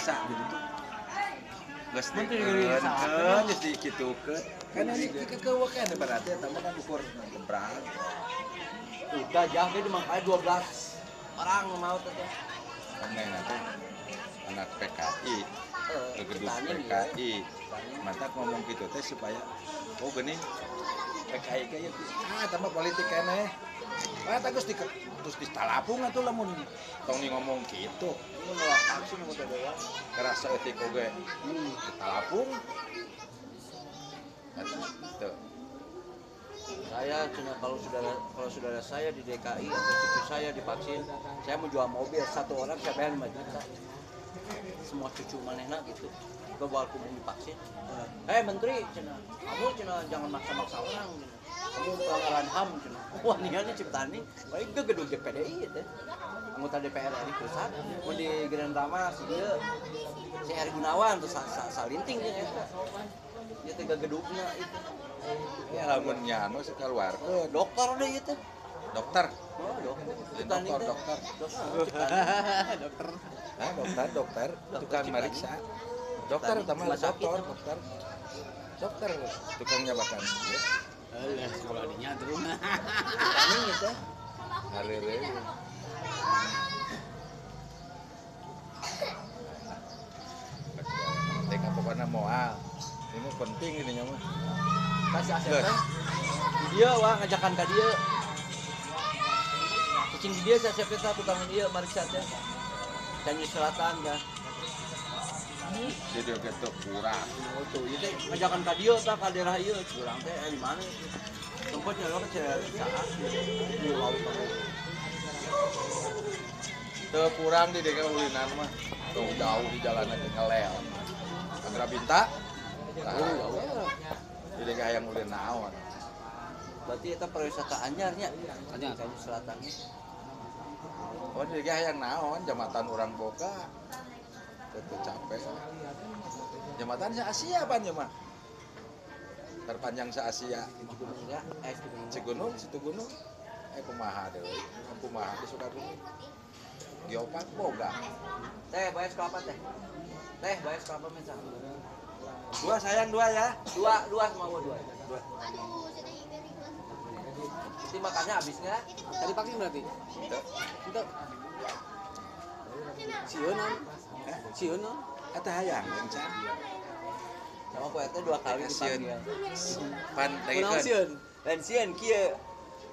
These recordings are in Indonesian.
asa gitu tuh Geus dikeun, geus dikitukeun. Kan ini kekeueuh kan berarti eta mah kan ukur gebrak. udah jangan dia makanya 12 orang mau tuh teh. Aneh nanti anak PKI, Eh, ke gedung dia. PKI. Mata ngomong gitu teh supaya oh gini PKI kayak ah tambah politik kene. Ah terus di terus di talapung atuh lamun tong ni ngomong gitu. Ini nolak vaksin mau teh. Kerasa etik oge. Hmm. Di talapung. Tuh. Saya cina kalau saudara kalau saudara saya di DKI atau cucu saya divaksin, saya mau jual mobil satu orang saya bayar 5 juta. Semua cucu manehna gitu. Gue bawa kumung divaksin. Eh menteri, cina, kamu cina jangan maksa-maksa orang. Cina. Kamu pelanggaran HAM cina. Wah ini ciptaan nih. Baik ke gedung DPDI itu. Anggota DPR RI pusat. Mau di Grand Rama si dia si Eri Gunawan sa salinting dia eta. Dia teh gedungnya itu. Ya lamun nyano sakaluarkeun. Dokter deh itu. Dokter. Oh, dokter. Dokter, itu. dokter. Dokter. dokter Nah, dokter, dokter, tukang meriksa. Dokter utama dokter, dokter. Dokter, tukang nyabakan. Ya, Alah, sekolah dinya tuh Ciptaan itu. harere. Teka pokoknya moal. Ini penting ini nyawa. Kasih aset teh. Di dia wah ngajakan ka dia. Kucing di dia saya siapa tahu tukang dia mariksa teh. Canyu Selatan dah. Jadi tuh kurang. Tuh, itu ngajakan ka dia tah ka daerah kurang teh eh, di mana? Tempatnya lo ke teh. Tuh kurang di dekat ulinan mah. Tuh jauh di jalanan ke ngelel. Agra Binta. Nah, di dekat hayang ulin naon. Berarti itu pariwisata anyarnya. Anyar. Canyu Selatan. Oh, di dekat hayang naon jambatan orang boga. Itu capek. Jembatan se Asia pan ya mah? Terpanjang se Asia. Ya, eh di gunung. Cigunung, situ gunung. Eh kumaha deh. Kumaha di Sukabumi. Geopark boga. Teh, bayar berapa teh? Teh, bayar berapa misal? Dua sayang dua ya. Dua, dua semua gua dua. Dua. Nanti makannya habis nggak? tadi vaksin berarti Tuh. itu siun siun non Eta hayang encan. Sama ku eta dua kali dipanggil. Pan lagi kan. siun Dan sieun kieu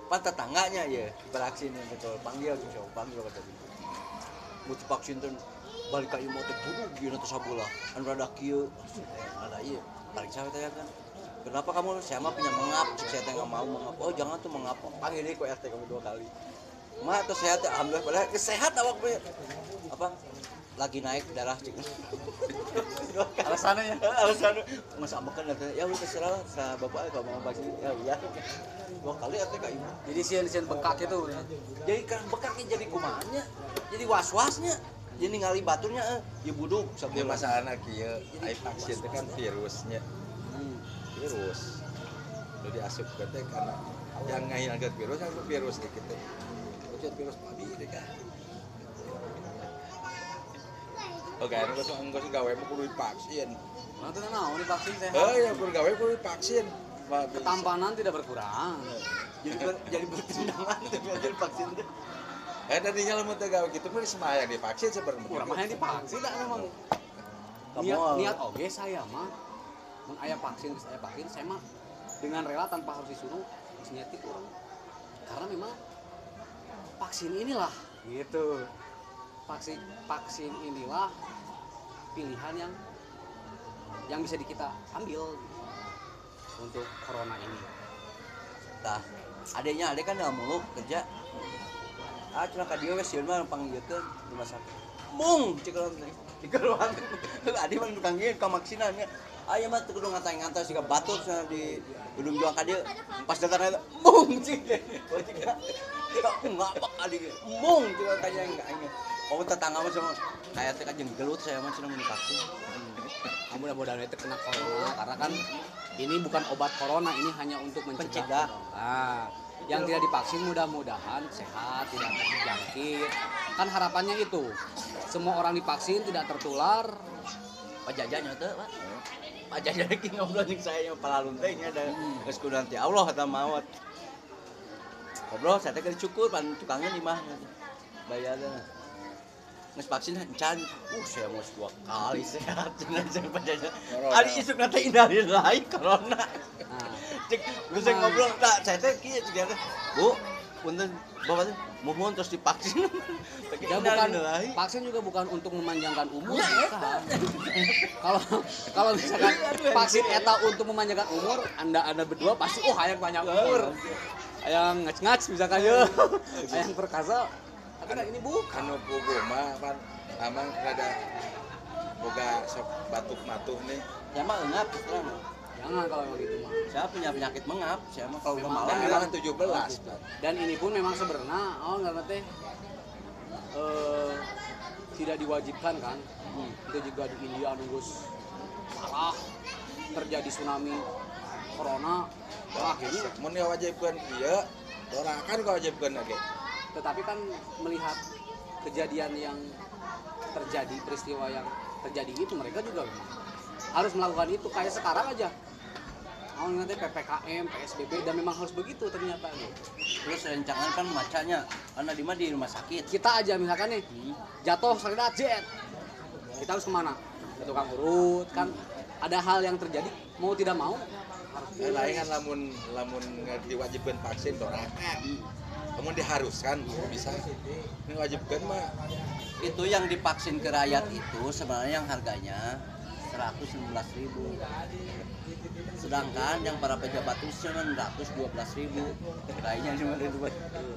pan tetangganya ya beraksi nih betul panggil tuh siapa panggil kata dia. Mau vaksin tuh balik ka ieu mah teh budug ieu teh sabulah. Anu rada kieu. Ada ieu. Balik saya tanya kan. Kenapa kamu saya mah punya mengap, cik saya nggak mau mengap. Oh jangan tuh mengap. Panggil deh ku RT kamu dua kali. Ma tuh sehat alhamdulillah padahal sehat awak. Apa? Lagi naik darah cik. alasannya ya alasan mas amakan katanya ya udah terserah lah sa bapak kalau mau bagi ya ya dua kali atau kayak ibu jadi siun siun bekak itu jadi kan bekaknya jadi kumanya jadi was wasnya jadi ngali baturnya eh ya buduk Dia sabun masalahnya kieu, ai vaksin itu kan virusnya. Hmm. Virus. Lu diasup ke teh karena yang ngai angkat virus angkat virus dikit virus babi deh kan. Oke, anu geus enggeus gawe mah kudu divaksin. nanti naon nih vaksin sehat Eh, ya kudu gawe kudu divaksin. Ketampanan tidak berkurang. Jadi ber, jadi bertendangan jadi vaksin Eh tadinya lamun teh gawe kitu mah semaya divaksin sebenarnya. kurang mah yang divaksin. tak emang Kamu- niat niat oke saya mah. Mun aya vaksin geus aya vaksin saya mah dengan rela tanpa harus disuruh geus niat itu orang. Karena memang vaksin inilah. Gitu vaksin vaksin inilah pilihan yang yang bisa di kita ambil untuk corona ini. Tah adanya adek kan nggak mulu kerja. Ah cina ka dia wes mah panggil ke rumah sakit. Mung cik orang teh keruan adi mah tukang ieu ka maksinannya aya mah teu kudu ngantai-ngantai siga batur sana di gedung juang ka dieu pas datang eta mung cik cik enggak bak adi mung cik tanya enggak enggak Oh tetangga mah sama kayak teh jeung gelut saya mah cenah mun vaksin. Nah, mudah-mudahan itu kena corona karena kan ini bukan obat corona ini hanya untuk mencegah. Nah, yang tidak divaksin mudah-mudahan sehat tidak terjangkit. Kan harapannya itu semua orang divaksin tidak tertular. Pak Jajan tuh Pak. Pak Jajan lagi ngobrol jeung saya yang palalun teh nya ada geus ku nanti Allah eta maot ngobrol saya teh cukur pan tukangnya di mah bayarnya Nges vaksin encan, uh saya mau dua kali sehat cenah jeung. Corona. Ari isuk nanti indahin lain corona. nah, Cek geus saya ngobrol tak saya teh kieu cek. Bu, punten bapak teh muhun terus divaksin. Ya bukan lain. vaksin juga bukan untuk memanjangkan umur bukan. kalau kalau misalkan vaksin eta untuk memanjangkan umur anda anda berdua pasti oh hayang panjang umur hayang ngac-ngac misalkan ya hayang perkasa tapi kan ini bukan anu pugu mah pan. Amang rada boga sok batuk matuh nih. Ya mah enggak terang. jangan kalau emang gitu mah. Saya punya penyakit mengap, saya mah kalau udah Memang malam kan bilang bilang 17 dan ini pun memang sebenarnya oh karena teh eh, tidak diwajibkan kan? Hmm. itu juga di India nunggu parah terjadi tsunami corona. Wah, akhirnya mun wajibkeun ieu. Orang kan kau wajibkeun lagi tetapi kan melihat kejadian yang terjadi peristiwa yang terjadi itu mereka juga harus melakukan itu. Kayak sekarang aja. Mau nanti ppkm psbb dan memang harus begitu ternyata. Terus rencangan kan macanya, karena di di rumah sakit. kita aja misalkan nih Hmm. jatuh sakit jet kita harus ke mana? Ke tukang urut kan ada hal yang terjadi mau tidak mau. Lain kan lamun lamun diwajibkan vaksin dorang namun diharuskan bisa. Ini wajibkan mah Itu yang divaksin ke rakyat itu sebenarnya yang harganya 116.000 Sedangkan yang para pejabat itu cuma 112.000 Kayaknya cuma itu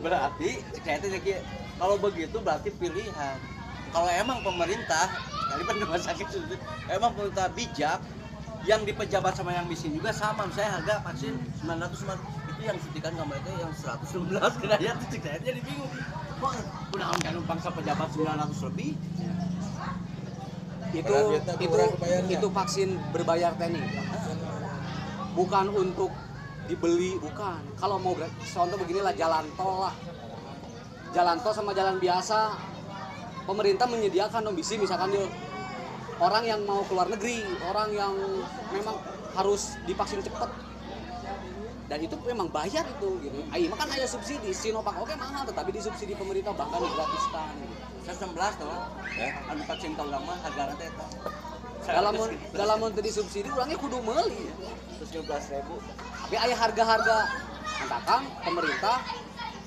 Berarti saya itu kalau begitu berarti pilihan. Kalau emang pemerintah, kan rumah sakit emang pemerintah bijak yang di pejabat sama yang miskin juga sama. Misalnya harga vaksin 900 itu yang suntikan nggak mereka yang 119 ke rakyat itu saya jadi bingung. Kok udah kan bangsa pejabat 900 lebih. Itu itu itu vaksin berbayar teknik bukan untuk dibeli bukan. Kalau mau contoh beginilah jalan tol lah. Jalan tol sama jalan biasa. Pemerintah menyediakan dong bisi. Misalkan dia orang yang mau keluar negeri orang yang memang harus divaksin cepat dan itu memang bayar itu gitu. Ayo makan ada subsidi. Sinovac oke mahal tetapi disubsidi pemerintah bahkan digratiskan gitu. 19 tuh ya. Anu vaksin kau lama harga nanti itu dalam dalam untuk disubsidi orangnya kudu meuli terus 12 ribu. Tapi ayah harga-harga. Katakan pemerintah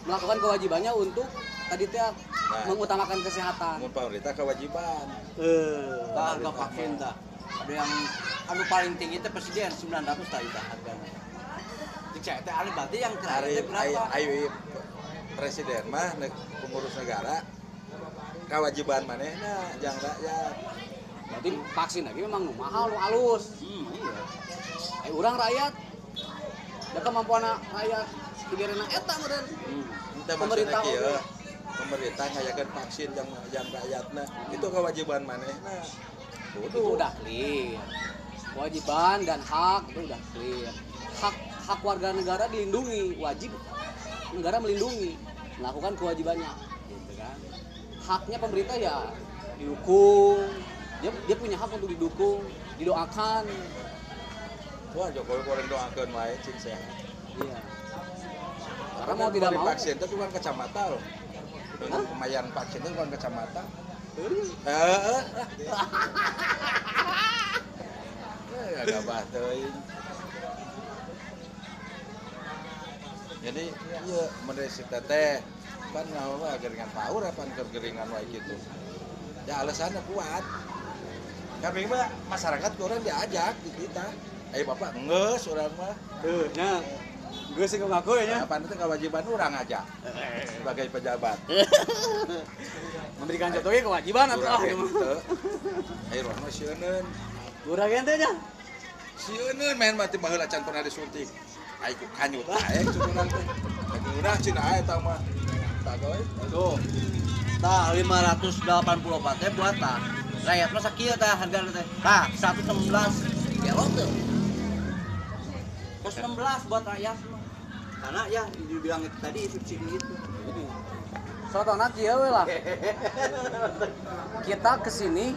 melakukan kewajibannya untuk tadi teh mengutamakan kesehatan. Pemerintah kewajiban. Tah harga vaksin tah ada yang anu paling tinggi itu presiden 900 tah itu harganya Cek saya teh anu berarti yang terakhir berapa? ayo presiden mah ne- pengurus negara. Kewajiban manehna jang rakyat. Berarti vaksin lagi memang mahal nu halus hmm, iya. eh urang rakyat. Da kemampuan rakyat. Tigerena eta meureun Hmm. Pemerintah oke. pemerintah ngayakeun vaksin yang yang rakyatna itu kewajiban manehna itu udah clear. Kewajiban dan hak itu udah clear. Hak hak warga negara dilindungi wajib negara melindungi melakukan kewajibannya gitu kan haknya pemerintah ya didukung dia, dia punya hak untuk didukung didoakan Wah, Jokowi boleh doakeun wae cing sehat. iya karena mau tidak mau vaksin itu bukan kacamata loh. Pemayan vaksin itu bukan kacamata. Heeh. Ya agak bah Jadi iya menurut si teteh kan nggak apa geringan power apa geringan wae gitu. Ya alasannya kuat. Kami mah masyarakat kurang diajak di kita. Ayo bapak nges orang mah. tuh nah gue sih ngaku ya Apa itu kewajiban orang aja sebagai pejabat. memberikan contohnya kewajiban atau ah Urang gitu. Ayo mah sieun. Urang ente nya Sieun main mati baheula can pernah disuntik. Ayo kanyut teh. Lagi urang cina ae tah mah. Tak goy. tuh tah 584 teh buat tah rakyat mah sakieu tah harga teh tah 116 kilo tuh terus 16 buat rakyat karena ya dibilang itu tadi subsidi itu contohnya kieu lah kita ke sini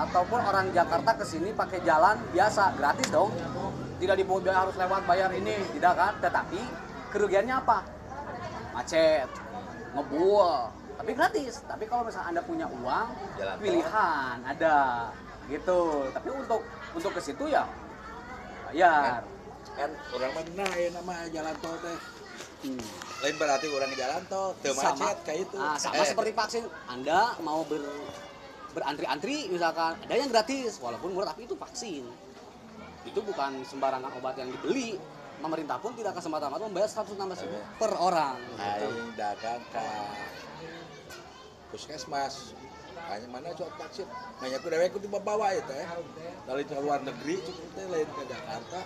ataupun orang Jakarta ke sini pakai jalan biasa gratis dong tidak biaya harus lewat bayar ini. Tidak kan? Tetapi kerugiannya apa? Macet ngebual tapi gratis. Tapi kalau misalnya anda punya uang Jalan tol. pilihan ada. Gitu. Tapi untuk untuk ke situ ya bayar. Kan orang mana ya nama jalan tol teh. Hmm. lain berarti orang jalan tol Sama. macet kayak itu. Ah, sama Eh, seperti vaksin anda mau ber berantri-antri misalkan ada yang gratis walaupun murah tapi itu vaksin itu bukan sembarangan obat yang dibeli. Pemerintah pun tidak akan semata-mata membayar 116 ribu per orang gitu. dagang ka puskesmas. Hanya mana coba vaksin banyak ku dewek itu bawa ya teh dari ke luar negeri cukup teh lain ke Jakarta.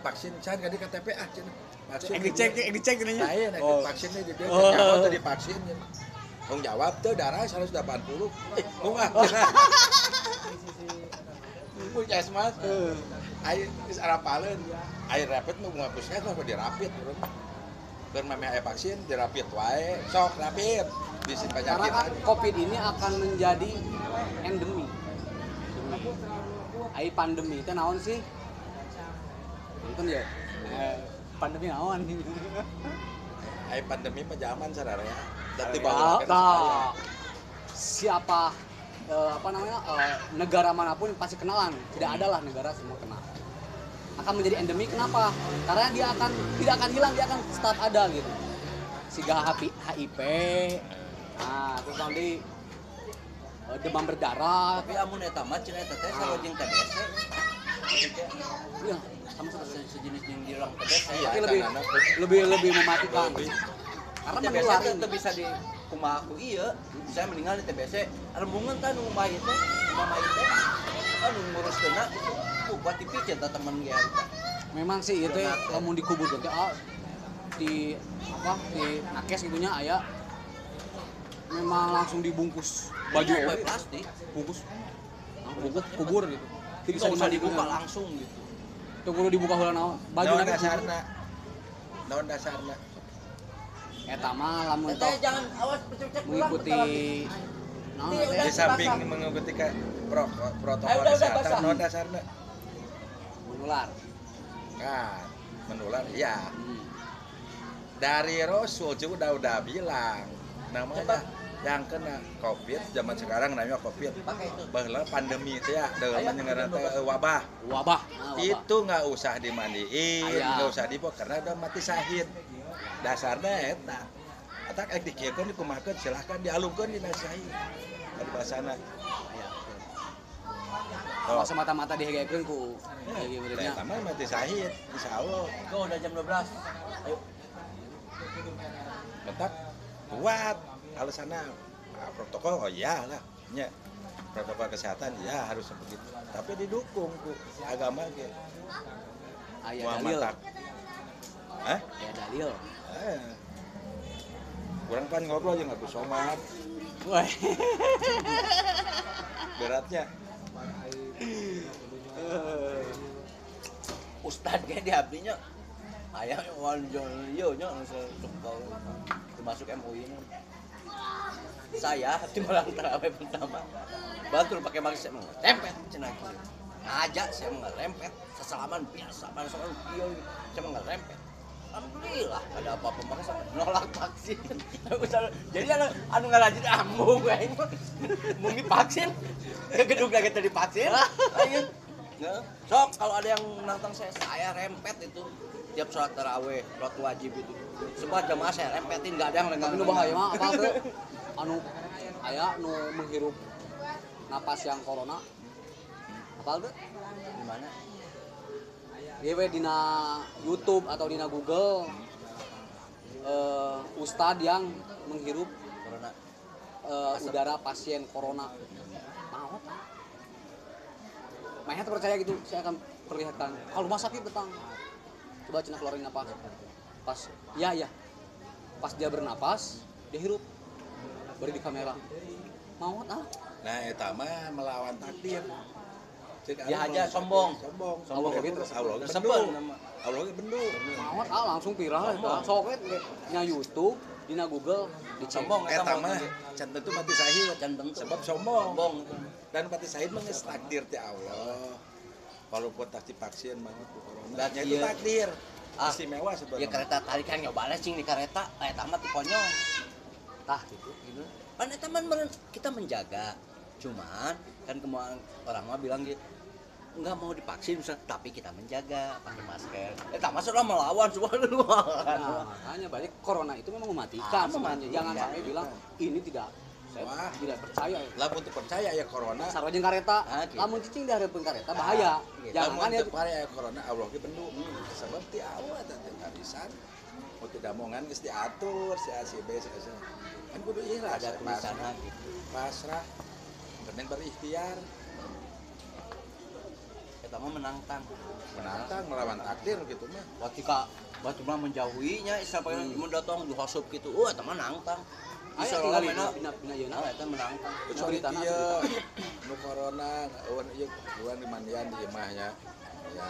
Vaksin can kan di KTP ah can vaksin Yang dicek, yang dicek ini. nah iya nah, Oh. vaksinnya di dia. Oh. nyawa tuh divaksin Tong jawab tuh darah 180 eh bunga puskesmas air geus arapaleun. Air rapid mah bunga puskesmas mah dirapit urang. Keur mame aya vaksin dirapit wae. Sok rapid. Bisi karena penyakit kan covid ini akan menjadi endemi. Ai pandemi itu naon sih? Mungkin ya? Eh, pandemi naon? Aya pandemi mah zaman sararea ya dan Ya, dibawakan nah, siapa eh, apa namanya eh, negara mana pun pasti kenalan. Tidak ada lah negara semua kenal akan menjadi endemi kenapa? Karena dia akan tidak akan hilang dia akan tetap ada gitu. HP, HIP nah terus nanti eh, demam berdarah. Tapi amun eta mah cenah eta teh salojeng TBC ya sama Se- seperti sejenis yang dirang TBC Iya, tapi lebih karena- lebih lebih mematikan. Lebih. karena TBC teu bisa di kumaha aku iya saya meninggal di TBC rembungan tah nu bayi teh mama teh anu ngurus kena ku buat dipicet tah teman ge harita memang sih itu ya, ya. kamu dikubur nanti ah, di apa di nakes gitunya ayah memang langsung dibungkus. Baju oke. plastik. Bungkus. Bungkus kubur gitu. Tidak bisa usah dibuka langsung gitu. Tuh kudu dibuka heula naon? Baju naon dasarna? Naon dasarna? Eta mah lamun Eta tok. jangan awas pulang mengikuti naon? Iya, teh, di samping mengikuti ke pro, protokol kesehatan naon dasarna menular. Kan menular ya Hmm. dari Rasul juga udah udah bilang. Namanya Cepat. yang kena covid zaman sekarang namanya covid. Bahwa pandemi itu ya dengan betul, wabah. Wabah. Nah, wabah. itu nggak usah dimandiin nggak usah dibawa karena udah mati syahid. Dasarnya eta. Atak ek dikiekeun dikumahakeun silahkan dialungkeun di syahid di betul. Oh. Masa mata-mata dihegekeun ku Ya, ieu Nah, muridnya. eta mah mati syahid insyaallah Go udah jam 12 ayo letak kuat alasannya ah, protokol oh iya lah nya protokol kesehatan ya harus seperti itu tapi didukung ku agama ge Aya Muhammad dalil. Hah? Aya dalil. Eh. kurang pan ngobrol aja aku somat Wah. beratnya Ustad di abdinya ayah wanjon yo nya termasuk MUI nya saya di malam terawih pertama. Batul pakai masker cina gitu aja saya ngerempet. Sesalaman biasa soal iya saya ngerempet. Alhamdulillah ada apa-apa saya nolak vaksin. Jadi anu anu ngarajin ambu kayaknya mung divaksin ke gedung lagi tadi vaksin Nggak. Sok kalau ada yang nantang saya, saya rempet itu tiap sholat taraweh, sholat wajib itu. Semua jamaah saya rempetin, nggak ada yang Tapi lenggang. nu bahaya mah apa tuh? Anu aya nu menghirup napas yang corona. Apa tuh? Gimana? Dia we dina YouTube atau dina Google eh ustad yang menghirup Corona. eh, udara pasien corona. Mau Mayat percaya gitu, saya akan perlihatkan. Kalau rumah sakit datang, coba cina keluarin napas. Pas, ya ya. Pas dia bernapas, dia hirup. Beri di kamera. Mau ah? nah eta mah melawan takdir Dia anu aja sombong. sombong Sombong sombong gitu. Allah nama. Allah ge bendung Mau ah langsung viral. Sok nya YouTube dina Google dicek Sombong eta Eta mau mah can tentu mati sahid Can tentu. sebab sombong. sombong Dan mati sahid mah geus takdir ti Allah. Walaupun tak divaksin banget ku corona. Dan Nya itu takdir. Ah, Istimewa ya sebenarnya. kereta tadi kan nyoba cing di kereta eta mah teu konyol tah gitu gitu kan eta mah kita menjaga cuman kan kemauan orang mah bilang gitu nggak mau divaksin misalnya, tapi kita menjaga pakai masker eta mah sudah melawan semua nah, makanya balik corona itu memang mematikan Ah, sebenarnya. mematikan. jangan sampai bilang ini tidak saya Wah. tidak percaya Lah untuk percaya ya corona. sarwa jeung kareta Ah, gitu. lamun cicing dihareupeun kareta bahaya gitu. jangan kan ya ya corona Allah ge bendu. Sebab ti teh karisan. Mau tidak mongan geus diatur si A si B si A. Kan kudu ikhlas. ada tulisannya gitu pasrah. Penting berikhtiar. Eta mah menantang. Menantang melawan takdir gitu mah. Ketika batu mah menjauhinya isa pakai Hmm. mendatang dihasup gitu oh eta mah nantang. Bisa pina mana? pina pina yeuna eta menantang. Kecuali dia nu corona eueuh ieu bulan di mandian di imahnya ya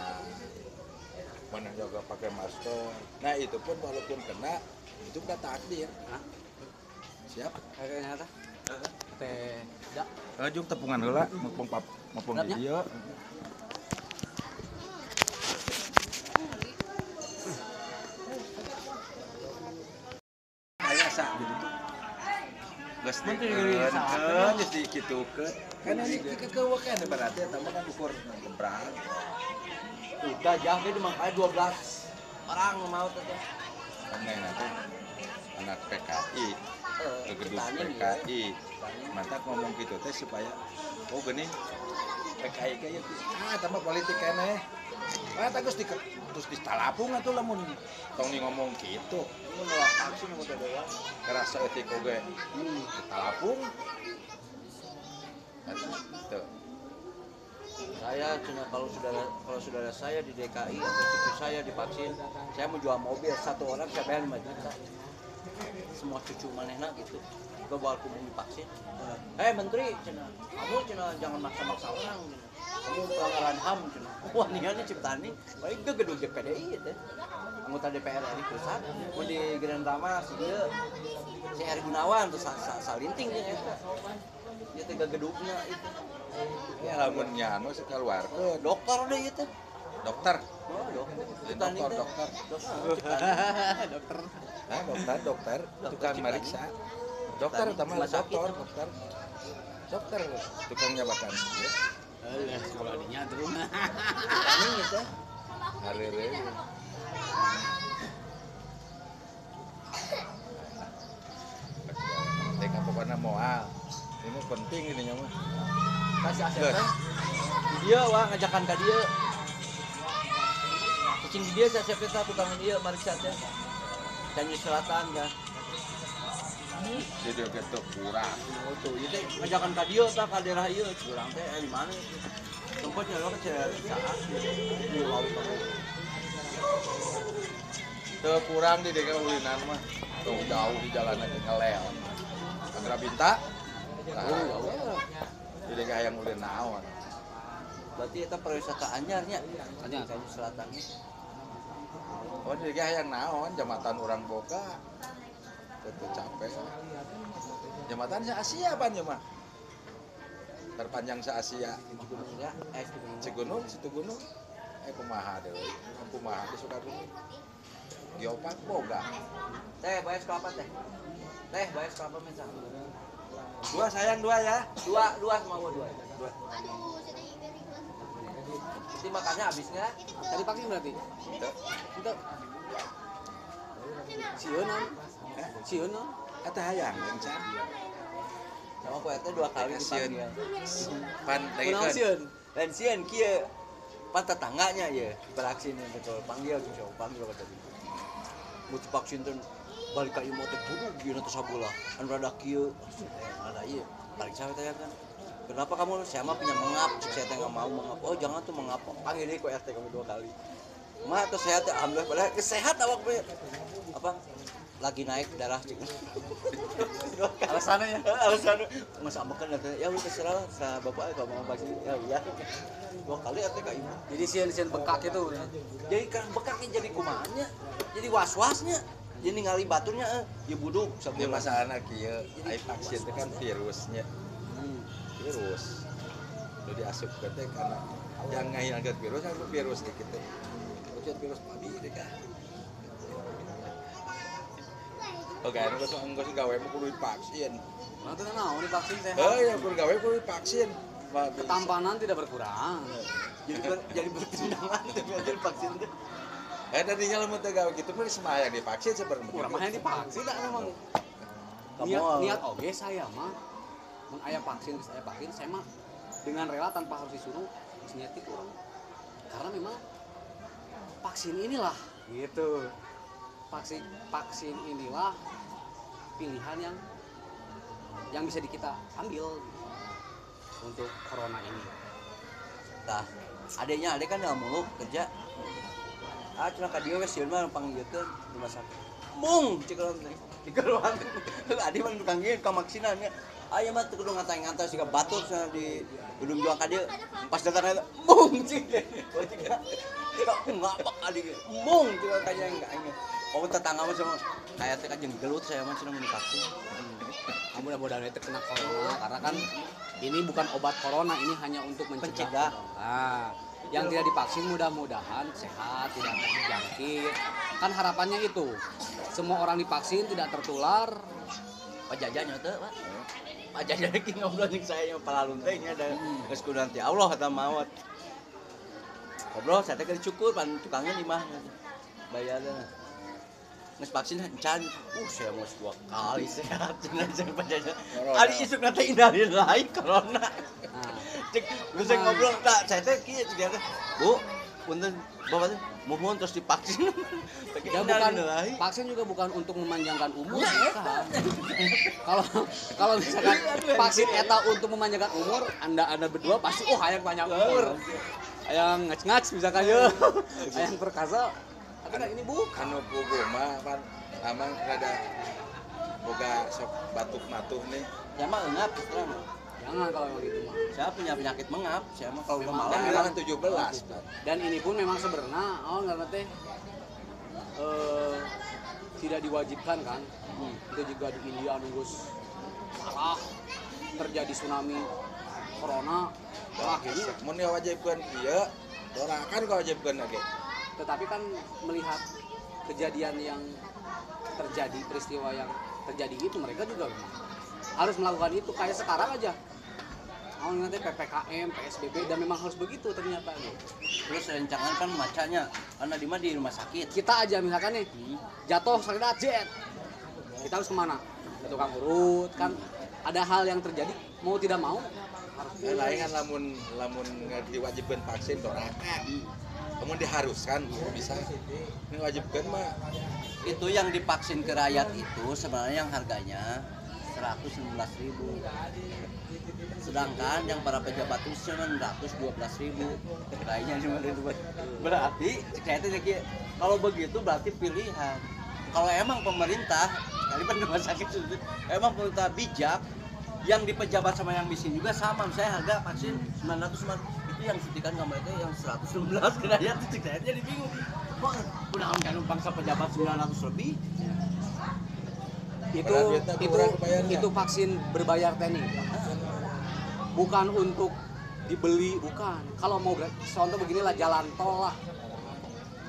mana juga pakai masker. Nah itu pun walaupun kena itu udah takdir. Hah? siap? Kayaknya teh teh da. Ajung tepungan heula mumpung pap mumpung Siap, ya? di ieu aya sa jadi tuh geus dikeun keun geus dikitukeun kan ini kekeueukeun berarti eta mah kan ukur gebrak udah jangan dia makanya 12 orang mau tuh kan nanti anak PKI Eh, ke gedung nih, PKI mantap ngomong gitu teh supaya oh gini. PKI kayak ah tambah politik kene ah terus di terus di talapung atuh lamun tong ni ngomong gitu. Ini nolak tuh ya kerasa etik oge Hmm. di talapung Eta, tuh. Saya cina kalau saudara kalau saudara saya di DKI atau cucu saya divaksin saya mau jual mobil satu orang saya bayar 5 juta? Semua cucu manehna gitu. Gue bawa aku mau divaksin eh menteri cina kamu cina jangan maksa-maksa orang cina. Kamu pelanggaran ham cina wah nih ini ciptani baik ke gedung DPDI itu. Anggota DPR RI pusat. Mau di Grand Rama si dia si Heri Gunawan tuh sa, sa, salinting dia gitu dia tega gedungnya itu. Ya lamun nyano sekaluarkeun dokter deh itu. Dokter? Oh, dokter. Ciptani dokter. Dokter. Dokter. dokter. Hah, dokter, dokter, Dokter tukang meriksa. Dokter utama dokter, dokter. Dokter, tukang nyabakan. Ya, eh sekolah dinya terus gitu. hari ini. Teka pokoknya moal. Ini penting ini nyawa. Kasih aset Di dia wah ngajakan ka dia. Kucing di dia saya siapin satu tukang dia mariksa teh. Tanjung Selatan kan. Jadi gitu kurang. Oh tuh, itu ngajakan ka dia tak ka daerah ieu curang teh eh, di mana itu. Tempat nyawa ke saat di laut. Tuh kurang di deka ulinan mah. Tuh jauh di jalanan di ngelel. Agra Binta. Nah, di deka yang ulin naon. Berarti itu pariwisata anyarnya. Anyar. Selatan. Oh, di deka yang naon jambatan orang boga. Itu capek. Jembatan se Asia apa mah? Terpanjang se Asia. Ya, eh gunung. Cigunung, situ gunung. Eh kumaha deh. Kumaha di Sukabumi. Geopark boga. Teh, bayar kelapa teh. Teh, bayar kelapa misal. Dua sayang dua ya. Dua, dua semua dua. Dua. Nanti makannya habis nggak? tadi vaksin berarti Itu. itu Eh, sieun non Eta hayang yang can. Sama aku itu dua kali dipanggil. Pan lagi kan. sieun Dan sian kia. Pas tetangganya ya beraksi nih betul. Panggil siapa panggil kata dia. Mau vaksin tuh balik ke imot teh buru gini tuh sabula kan rada kia. Ada iya. Balik saya tanya kan? Kenapa kamu saya mah punya mengap? Saya teh nggak mau mengap. Oh jangan tuh mengap. Panggil deh kok RT kamu dua kali. Mah tuh sehat alhamdulillah padahal sehat awak apa lagi naik darah cik. Alasannya ya? Alasan nggak sama kan katanya ya udah terserah lah sa bapak kalau mau vaksin ya iya. Dua kali RT kayak ibu jadi sieun sieun bekak itu. Jadi kan bekaknya jadi kumahannya jadi was wasnya jadi ningali baturnya eh ya buduk sabun masalah kieu, ai vaksin itu kan virusnya, Hmm. virus. Lu diasup ke teh karena yang ngahilangkeun virus kan virus di kita. Ucut virus babi deh kan. Oke, anu geus geus gawe mah kudu divaksin. Nah, itu naon divaksin sehat. Eh, ya kudu gawe kudu divaksin. Babi. Ketampanan tidak berkurang. jadi ber- jadi tapi jadi vaksin teh Eh, dari tinggal mau gawe gitu mah semaya divaksin sebenarnya. Kurang mah yang divaksin dah memang. Niat, niat oke saya mah mun aya vaksin geus aya vaksin saya mah dengan rela tanpa harus disuruh geus niat itu orang. Karena memang vaksin inilah gitu. Vaksin vaksin inilah pilihan yang yang bisa kita ambil untuk corona ini. Tah, adanya adek kan nggak mulu kerja. Ah, cina ka dia wes mah panggilkeun rumah sakit. Mung, cek kalau di keruan. Adi mah tukang ieu ka maksinan ya. Aya mah teu kudu ngantai-ngantai siga batur sana di gedung juang ka. Pas datang eta, mung cik. Kok ngabak adi. Mung cik kanya enggak anya. Oh tetangga mah sama kayak teh kajeng gelut saya mah cenah mun divaksin. Nah, mudah-mudahan itu kena corona karena kan ini bukan obat corona ini hanya untuk mencegah. Nah, yang tidak divaksin mudah-mudahan sehat tidak terjangkit. Kan harapannya itu semua orang divaksin tidak tertular. Pak Jajan teh, Pak. Pak Jajan lagi ngobrol jeung saya yang palalun teh nya ada geus kudu nanti Allah kata mawat. Ngobrol saya teh cukur pan tukangnya di mana. Bayarnya. Nges vaksin encan. Uh, saya mau dua kali sehat cenah jeung. Corona. Ari isuk nanti indahin lain corona. Nah, Cek geus ngobrol tak saya teh kieu cek teh. Bu, punten bapak teh mohon terus divaksin. Ya bukan vaksin juga bukan untuk memanjangkan umur. bukan. Kalau kalau misalkan vaksin eta untuk memanjangkan umur, anda anda berdua pasti oh hayang banyak umur. Hayang ngac-ngac misalkan ya. Hayang perkasa. Tapi kan ini bukan. anu pugu mah pan amang rada boga sok batuk matuh nih. Ya mah enggak terus terang. Jangan kalau yang gitu mah. Saya punya penyakit mengap, saya mah kalau udah malam memang memang 17 dan ini pun memang sebenarnya oh nggak teh eh, tidak diwajibkan kan? Hmm. itu juga di India nunggu parah terjadi tsunami corona. Wah ini mun wajibkeun. Ieu dorakan ka wajibkeun lagi tetapi kan melihat kejadian yang terjadi peristiwa yang terjadi itu mereka juga memang harus melakukan itu. Kayak sekarang aja. Mau nanti ppkm psbb dan memang harus begitu ternyata. Gitu. Terus rencangan kan macanya, karena di mana di rumah sakit. kita aja misalkan nih Hmm. jatuh sakit jet. Kita harus ke mana? Ke tukang urut kan? Ada hal yang terjadi mau tidak mau harus lain kan lamun lamun diwajibkan vaksin dorakan kamu diharuskan bisa ini wajibkan mah Itu yang divaksin ke rakyat itu sebenarnya yang harganya 116.000 Sedangkan yang para pejabat itu 912.000 Kayaknya cuma ribu. Berarti ki, kalau begitu berarti pilihan. Kalau emang pemerintah, kali rumah sakit emang pemerintah bijak, yang di pejabat sama yang miskin juga sama. Misalnya harga vaksin 900 itu yang suntikan ke mereka yang 119 ke rakyat itu saya jadi bingung. Kok udah kan bangsa pejabat 900 lebih? Itu itu itu vaksin berbayar teknik bukan untuk dibeli bukan. Kalau mau contoh beginilah jalan tol lah.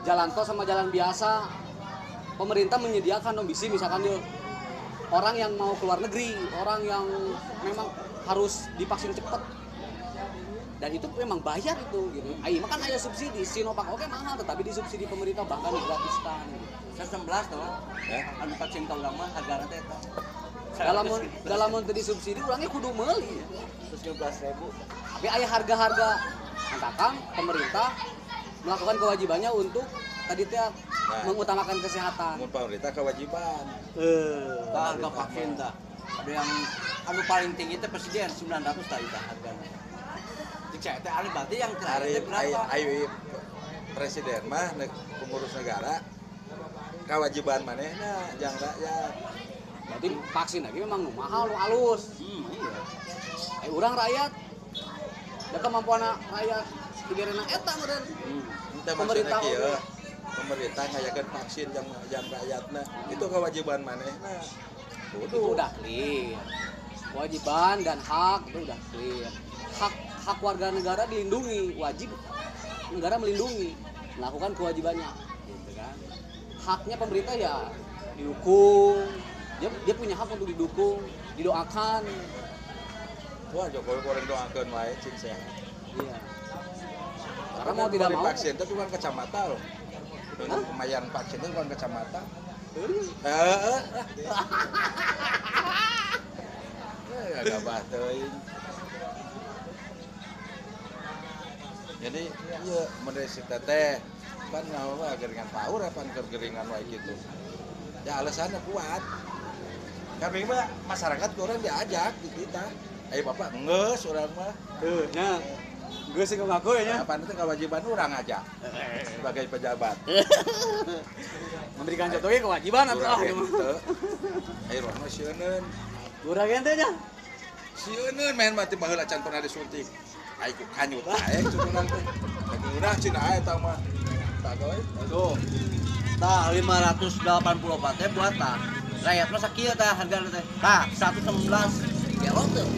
Jalan tol sama jalan biasa. Pemerintah menyediakan dong bisi misalkan dia orang yang mau keluar negeri orang yang memang harus divaksin cepat dan itu memang bayar itu gitu. Ayo makan ada subsidi. Sinovac oke mahal tetapi disubsidi pemerintah bahkan digratiskan gitu. saya 11 tuh ya. Anu vaksin kau lama harga nanti itu dalam dalam untuk disubsidi orangnya kudu meuli terus 12 ribu. Tapi ayah harga-harga. Angkatan pemerintah melakukan kewajibannya untuk tadi teh mengutamakan kesehatan. Pemerintah kewajiban. Tah, harga vaksin dah ada yang anu paling tinggi itu presiden 900 tah itu harganya Saya teh berarti yang terakhir berapa? ayo presiden mah ne- pengurus negara. Kewajiban manehna jang rakyat. Berarti vaksin lagi memang mahal nu halus hmm, iya. Eh urang rakyat da kemampuan rakyat pikiran eta meureun. Hmm. Pemerintah oke. pemerintah ngayakeun vaksin yang yang rakyatna. Itu kewajiban manehna itu udah clear. Kewajiban dan hak itu udah clear hak warga negara dilindungi wajib negara melindungi melakukan kewajibannya gitu kan. Haknya pemerintah ya didukung dia, dia punya hak untuk didukung didoakan. Wah Jokowi goreng doakeun wae cing sehat iya. Karena mau tidak mau. vaksin itu bukan kacamata loh. Pemayan vaksin itu bukan kacamata. Eh, Heeh. Eh, agak batuin. Jadi iya menurut si teteh kan nama geringan power apa geringan wae gitu. Ya alasannya kuat. Kami mah masyarakat orang diajak di kita. Ayo bapak nges orang mah. tuh nya gue sih ngaku ya Apa itu kewajiban orang aja sebagai pejabat. memberikan contohnya kewajiban atau ah Urang gitu. Ayo orang mah sieun. kurang ente nya Sieun main mati baheula can pernah disuntik. Ayo kanyut. Lagi urang cina mah. Tak goy. tuh tah 584 teh buat tah rakyat mah sakieu tah harga teh tah 116 kilo tuh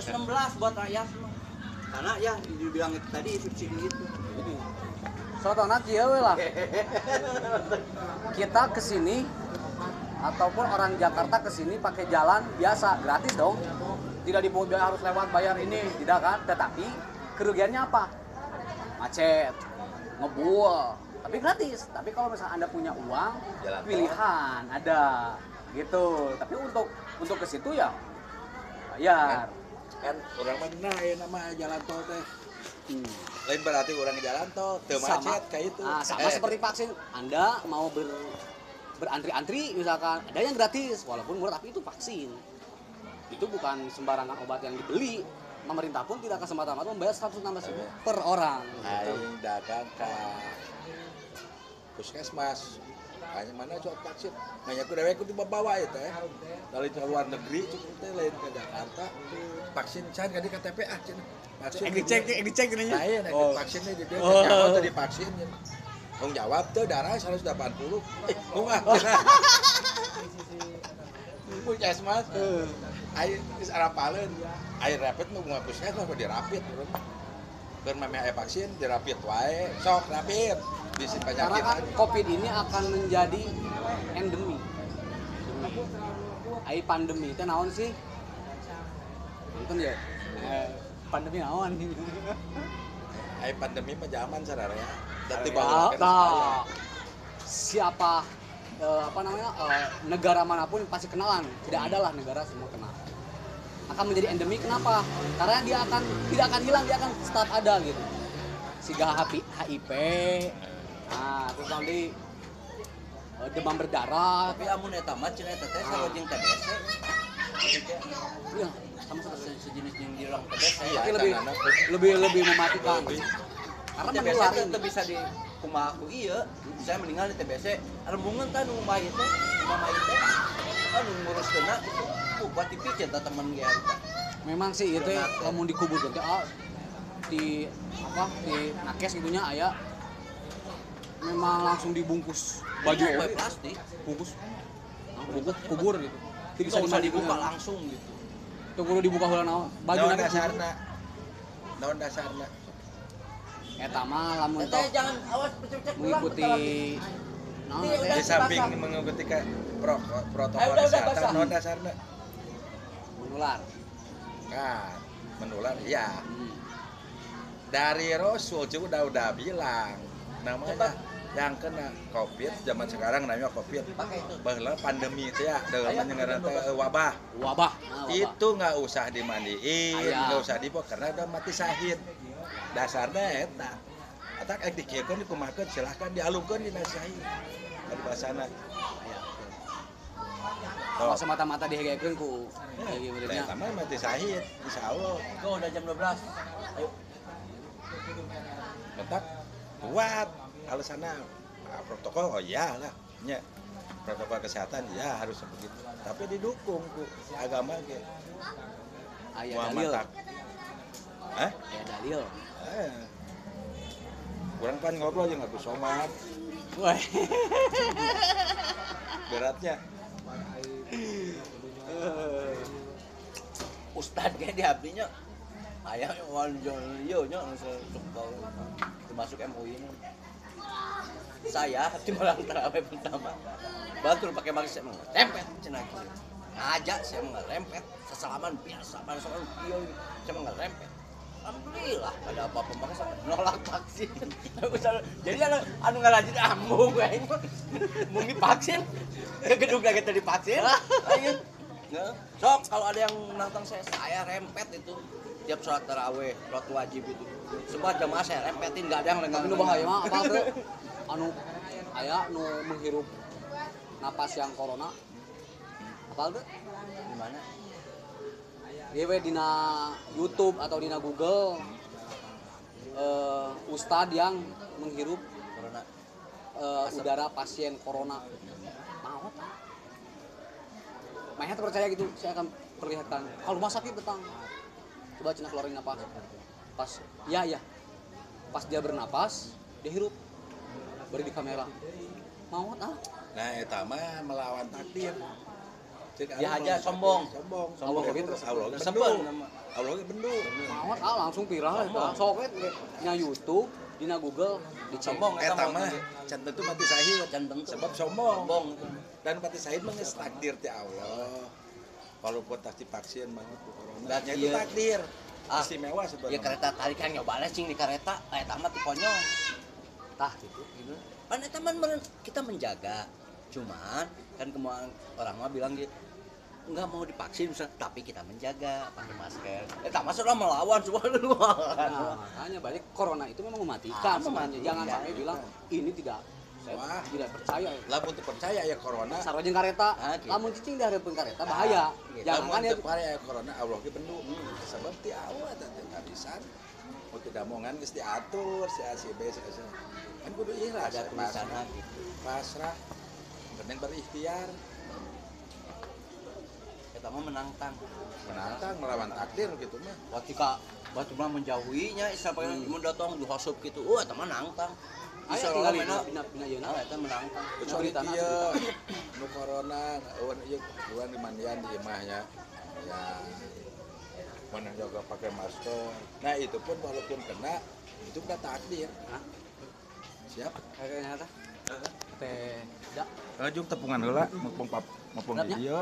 116 buat rakyat mah karena ya dibilang itu tadi subsidi itu Soto anak ya we lah. Kita ke sini ataupun orang Jakarta ke sini pakai jalan biasa gratis dong. Tidak biaya harus lewat bayar ini, tidak kan? Tetapi kerugiannya apa? Macet, ngebual, tapi gratis. Tapi kalau misalnya anda punya uang, Jalan tol. pilihan ada, gitu. Tapi untuk untuk ke situ ya bayar. Kan orang mah nah ya nama jalan tol teh. Hmm. Lain berarti orang jalan tol teu macet kayak itu. Ah, sama Eh, seperti vaksin. Anda mau ber berantri-antri misalkan ada yang gratis walaupun murah tapi itu vaksin. Itu bukan sembarangan obat yang dibeli. Pemerintah pun tidak akan semata-mata membayar 116 ribu per orang. gitu. dagang ka puskesmas hanya mana cok vaksin nanya ku dewe ku dibawa itu teh dari ke luar negeri cukup teh lain ke Jakarta vaksin can kan di KTP ah cina vaksin Yang dicek, yang dicek ini. nah, Oh. vaksinnya di dia Oh. oh. tadi vaksin ya. Tong jawab tuh darah 180 eh bunga puskesmas air arapaleun air rapid mah bunga puskesmas mah dirapit urang keur mah aya vaksin dirapit wae. Sok rapid. Bisi Karena kan COVID ini akan menjadi endemi. Ai pandemi itu naon sih? Itu ya. Eh, pandemi naon? aya pandemi sarara ya. Dan Ya, tiba-tiba nah, siapa eh, apa namanya eh, negara mana pun pasti kenalan. Tidak ada lah negara semua kenal akan menjadi endemi kenapa? Karena dia akan tidak akan hilang dia akan tetap ada gitu. Siga HIV nah terus nanti eh, demam berdarah. Tapi amun eta mah cenah eta teh salajeng TBC iya sama seperti Se- sejenis yang dirang TBC Iya, tapi lebih kan, lebih lebih mematikan. Karena TBC teu bisa di kumaha aku iya saya meninggal di TBC rembungan tah nu mayit teh nu mayit teh anu ngurus kena gitu buat dipikir tah temen ge memang sih itu ya. kamu dikubur nanti ah di apa di nakes gitunya ayah memang langsung dibungkus. Baju Iya, oke. plastik. Bungkus. Nah, bungkus kubur gitu. Tidak bisa usah dibuka langsung. gitu. Tuh kudu dibuka heula naon baju nanti dasarna naon dasarna eta mah lamun Teh tok jangan awas pecek-pecek pulang mengikuti udah. di samping mengikuti ke pro, protokol kesehatan naon dasarna menular. Kan menular hmm. dari Rasul juga udah udah bilang. Namanya yang kena covid zaman sekarang namanya covid. Itu. Bahwa pandemi itu ya dalam wabah. Wabah. Nah, wabah. itu nggak usah dimandiin nggak usah dibawa karena udah mati syahid. Dasarnya eta. Atak ek dikiekeun dikumakeun silahkan dialungkeun di syahid dari bahasana kalau semata-mata dihegekeun ku kayak gitu Nah, nya. eta mah mati syahid insya Allah. Go, udah jam 12 ayo. Tetap kuat. Alasannya ah, protokol oh iya lah. Nya protokol kesehatan ya harus begitu. Tapi didukung ku. Agama ge aya Muhammad dalil. Tak Hah? aya dalil. Eh. kurang pan ngobrol aja nggak somat beratnya Ustad kayak di abdinya ayah wanjol yo nya termasuk MUI ini saya di malam terawih pertama. Bantu pakai masker saya mengerempet cina gitu. Ngajak saya mengerempet sesalaman biasa pada soal iyo saya mengerempet Alhamdulillah ada apa-apa makanya nolak vaksin jadi anu anu ngarajin ambung kayaknya mung divaksin ke gedung lagi tadi vaksin Nggak. Sok kalau ada yang nantang saya, saya rempet itu tiap sholat taraweh, sholat wajib itu. Semua jamaah saya rempetin, nggak ada yang tapi lenggang. nu bahaya mah apa tuh anu aya nu menghirup napas yang corona apa tuh Gimana? Dia we dina YouTube atau dina Google eh ustad yang menghirup Corona. eh, udara pasien corona. Mau Maya tuh percaya gitu, saya akan perlihatkan. Kalau rumah sakit betang, coba cina keluarin napas. Pas, ya ya. Pas dia bernapas, dia hirup. Beri di kamera. Mau ah? nah eta mah melawan takdir Cek Dia Allah, aja sombong. sombong Sombong Sombong gitu. terus Allah ge Sebel. Allah ge bendul Mau ah langsung viral eta. Sok nya YouTube, dina Google dicek. Sombong eta mah. can tentu mati sahid Can tentu. sebab sombong Sombong. dan mati sahid mah geus takdir ti Allah walaupun tak divaksin mah ku corona Dan nya itu takdir Ah, istimewa Ya sebenarnya kereta tadi kan nyoba cing di kereta, eta mah ti konyol. Tah gitu. gitu. Kan eta kita menjaga. Cuman kan kemauan orang mah bilang gitu nggak mau divaksin tapi kita menjaga pakai masker. Eta mah sudah melawan semua duluan. Nah, makanya balik corona itu memang Ah, mematikan sebenarnya. mematikan. Jangan sampai bilang ini tidak saya Wah. tidak percaya. lamun teu percaya ya corona Sarojeng kareta, Ah, gitu. lamun cicing dihareupeun kareta bahaya. gitu. Jangan kan ya percaya ya corona Allah ge bendul sebab ti Allah teh teu kabisan mau tidak mau ngan geus diatur si A si B si A, si A. kan kudu ikhlas Ada gitu. pasrah penting berikhtiar Eta mah menantang. menantang melawan takdir gitu mah Ketika batu mah menjauhinya isa pakai mun datang dihasup gitu. Oh, eta mah nantang. Bisa bina bina bina yeuna. Eta menantang. kecuali dia nu corona eueuh ieu eueuh di mandian di imahnya ya mana juga pakai masker nah itu pun walaupun kena itu udah takdir Hah? siap Kayaknya eta. Teh da Ajuk tepungan heula mumpung pap mumpung Siapnya? di dieu